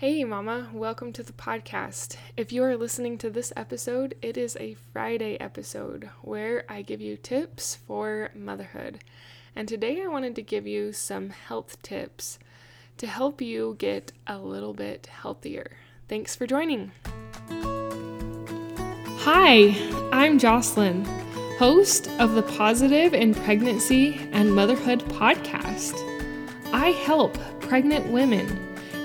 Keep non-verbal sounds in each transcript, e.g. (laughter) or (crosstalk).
Hey, Mama, welcome to the podcast. If you are listening to this episode, it is a Friday episode where I give you tips for motherhood. And today I wanted to give you some health tips to help you get a little bit healthier. Thanks for joining. Hi, I'm Jocelyn, host of the Positive in Pregnancy and Motherhood podcast. I help pregnant women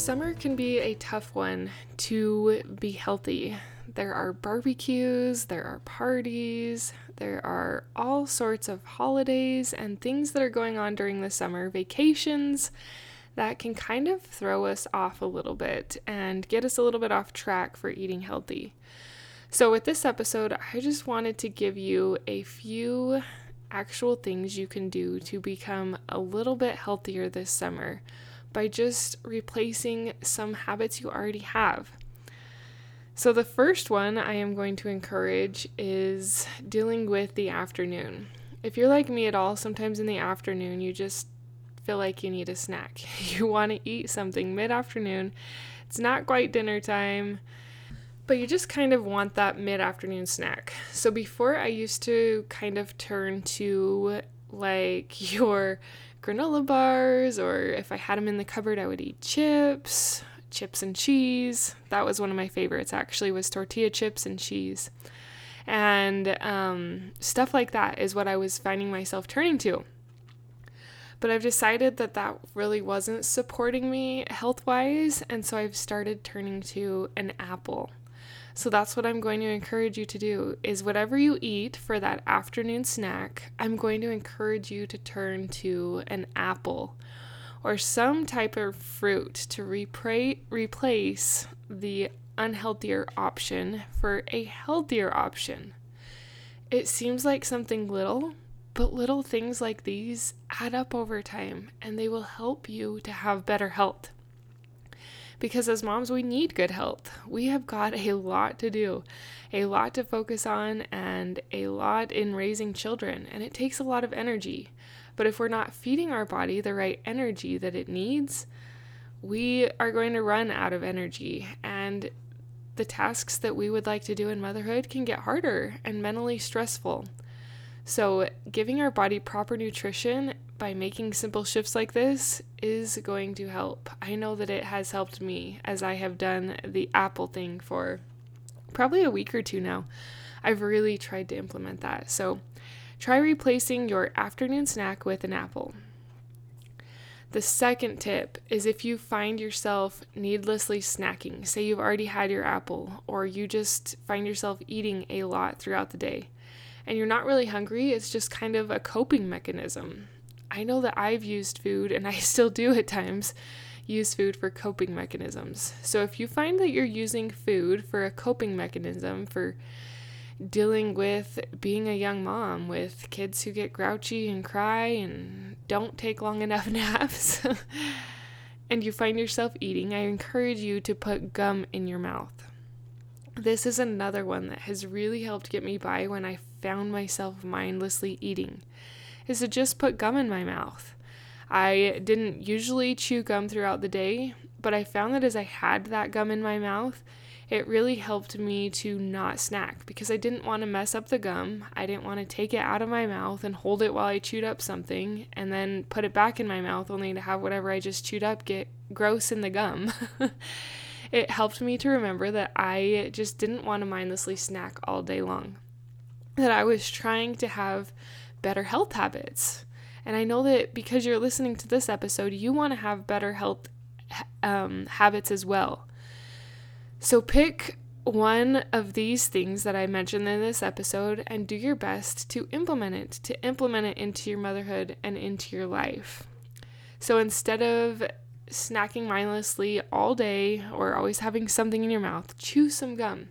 Summer can be a tough one to be healthy. There are barbecues, there are parties, there are all sorts of holidays and things that are going on during the summer, vacations that can kind of throw us off a little bit and get us a little bit off track for eating healthy. So, with this episode, I just wanted to give you a few actual things you can do to become a little bit healthier this summer by just replacing some habits you already have. So, the first one I am going to encourage is dealing with the afternoon. If you're like me at all, sometimes in the afternoon you just feel like you need a snack. (laughs) You want to eat something mid afternoon. It's not quite dinner time, but you just kind of want that mid afternoon snack. So, before I used to kind of turn to like (laughs) your granola bars, or if I had them in the cupboard, I would eat chips, chips and cheese. That was one of my favorites actually, was tortilla chips and cheese. And um, stuff like that is what I was finding myself turning to. But I've decided that that really wasn't supporting me health wise, and so I've started turning to an apple. So that's what I'm going to encourage you to do is whatever you eat for that afternoon snack, I'm going to encourage you to turn to an apple or some type of fruit to repra- replace the unhealthier option for a healthier option. It seems like something little, but little things like these add up over time and they will help you to have better health because as moms, we need good health. We have got a lot to do, a lot to focus on, and a lot in raising children, and it takes a lot of energy. But if we're not feeding our body the right energy that it needs, we are going to run out of energy. And the tasks that we would like to do in motherhood can get harder and mentally stressful. So, giving our body proper nutrition by making simple shifts like this is going to help. I know that it has helped me as I have done the apple thing for probably a week or two now. I've really tried to implement that. So, try replacing your afternoon snack with an apple. The second tip is if you find yourself needlessly snacking, say you've already had your apple, or you just find yourself eating a lot throughout the day, and you're not really hungry, it's just kind of a coping mechanism. I know that I've used food, and I (laughs) still do at times, use food for coping mechanisms. So if you find that you're using food for a coping mechanism for dealing with being a young mom with kids who get grouchy and cry and don't take long (laughs) enough naps, and you find yourself eating, I encourage you to put gum in your mouth. This is another one that has really helped get me by when I found myself mindlessly eating is to just put gum in my mouth. I didn't usually chew gum throughout the day, but I found that as I had that gum in my mouth, it really helped me to not snack because I didn't want to mess up the gum. I didn't want to take it out of my mouth and hold it while I chewed up something and then put it back in my mouth only to have whatever I just chewed up get gross in the gum. (laughs) it helped me to remember that I just didn't want to mindlessly snack all day long. That I was trying to have better health habits. And I know that because you're listening to this episode, you want to have better health um, habits as well. So pick one of these things that I mentioned in this episode and do your best to implement it, to implement it into your motherhood and into your life. So instead of snacking mindlessly all day or always having something in your mouth, chew some gum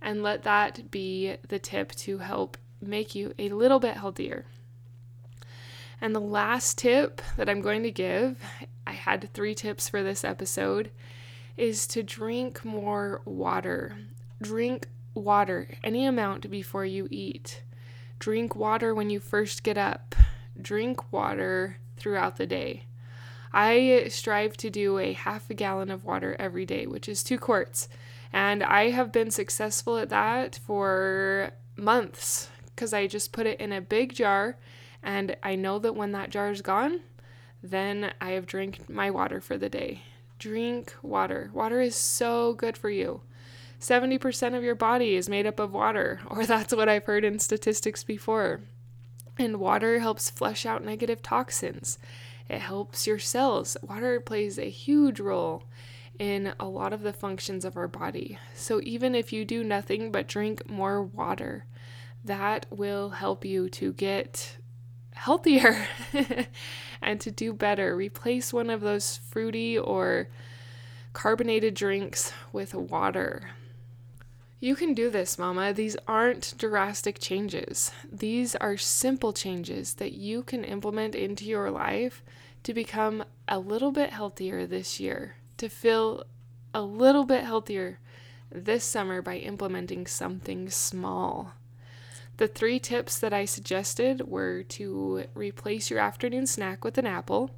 and let that be the tip to help make you a little bit healthier. And the last tip that I'm going to give, I had three tips for this episode, is to drink more water. Drink water, any amount before you eat. Drink water when you first get up. Drink water throughout the day. I strive to do a half a gallon of water every day, which is two quarts. And I have been successful at that for months because I just put it in a big jar and I know that when that jar is gone, then I have drank my water for the day. Drink water. Water is so good for you. 70% of your body is made up of water, (laughs) or that's what I've heard in statistics before. And water helps flush out negative toxins. It helps your cells. Water plays a huge role in a lot of the functions of our body. So even if you do nothing but drink more water, that will help you to get healthier (laughs) and to do better. Replace one of those fruity or carbonated drinks with water. You can do this, Mama. These aren't drastic changes. These are simple changes that you can implement into your life to become a little bit healthier this year to feel a little bit healthier this summer by implementing something small. The three tips that I suggested were to replace your afternoon snack with an apple,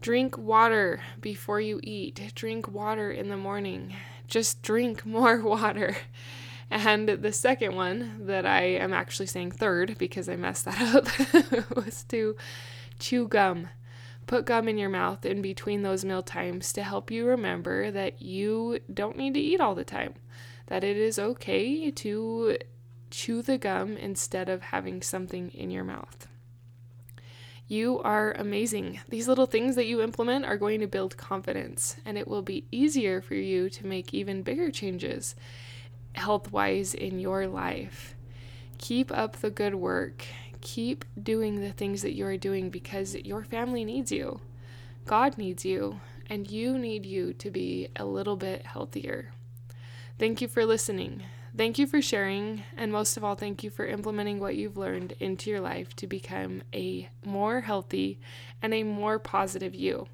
drink water before you eat, drink water in the morning, just drink (laughs) more water. And the second one that I am actually saying third because I messed that (laughs) up (laughs) was to chew gum. Put gum in your mouth in between those meal times to help you remember that you don't need to eat all the time, that it is okay to chew the gum instead of having something in your mouth. You are amazing. These little things that you implement are going to build confidence, and it will be easier for you to make even bigger changes health wise in your life. Keep up the good work keep doing the things that you are doing because your family needs you. God needs you, and you need you to be a little bit healthier. Thank you for listening. Thank you for sharing, and most of all, thank you for implementing what you've learned into your life to become a more healthy and a more positive you.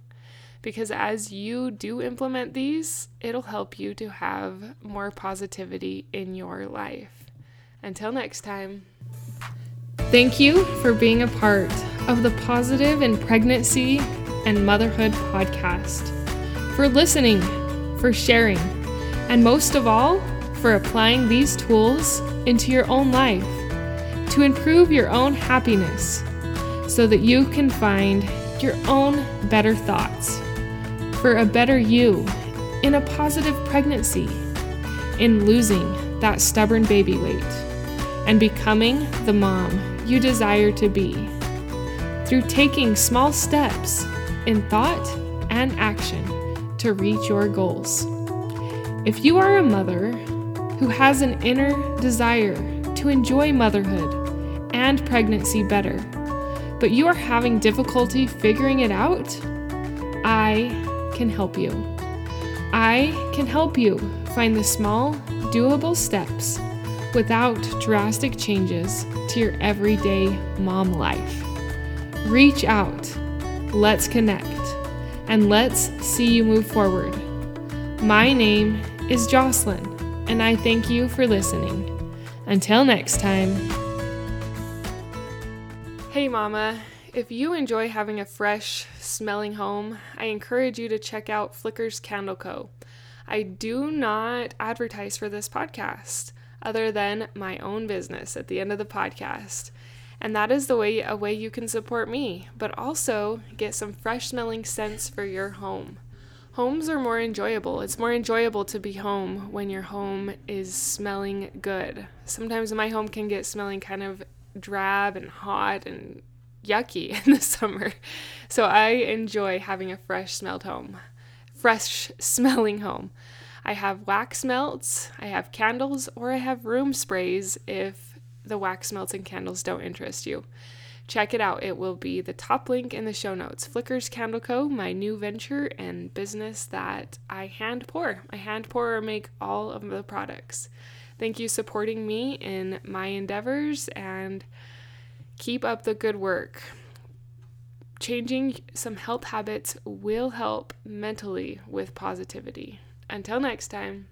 Because as you do implement these, it'll help you to have more positivity in your life. Until next time. Thank you for being a part of the Positive in Pregnancy and Motherhood podcast, for listening, for sharing, and most of all, for applying these tools into your own life to improve your own happiness so that you can find your own better thoughts for a better you in a positive pregnancy, in losing that stubborn baby weight, and becoming the mom you desire to be through taking small steps in thought and action to reach your goals. If you are a mother who has an inner desire to enjoy motherhood and pregnancy better, but you are having difficulty figuring it out, I can help you. I can help you find the small, doable steps without drastic changes to your everyday mom life. Reach out, let's connect, and let's see you move forward. My name is Jocelyn, and I thank you for listening. Until next time. Hey, Mama. If you enjoy having a fresh smelling home, I encourage you to check out Flicker's Candle Co. I do not advertise for this podcast other than my own business at the end of the podcast. And that is the way a way you can support me, but also get some fresh smelling scents for your home. Homes are more enjoyable. It's more enjoyable to be home when your home is smelling good. Sometimes my home can get smelling kind of drab and hot and yucky (laughs) in the summer. So I enjoy having a fresh smelled home, fresh smelling home. I have wax melts, I have candles, or I have room sprays if the wax melts and candles don't interest you. Check it out. It will be the top link in the show notes. Flickers Candle Co., my new venture and business that I hand pour. I hand pour or make all of the products. Thank you supporting me in my endeavors and keep up the good work. Changing some health habits will help mentally with positivity. Until next time.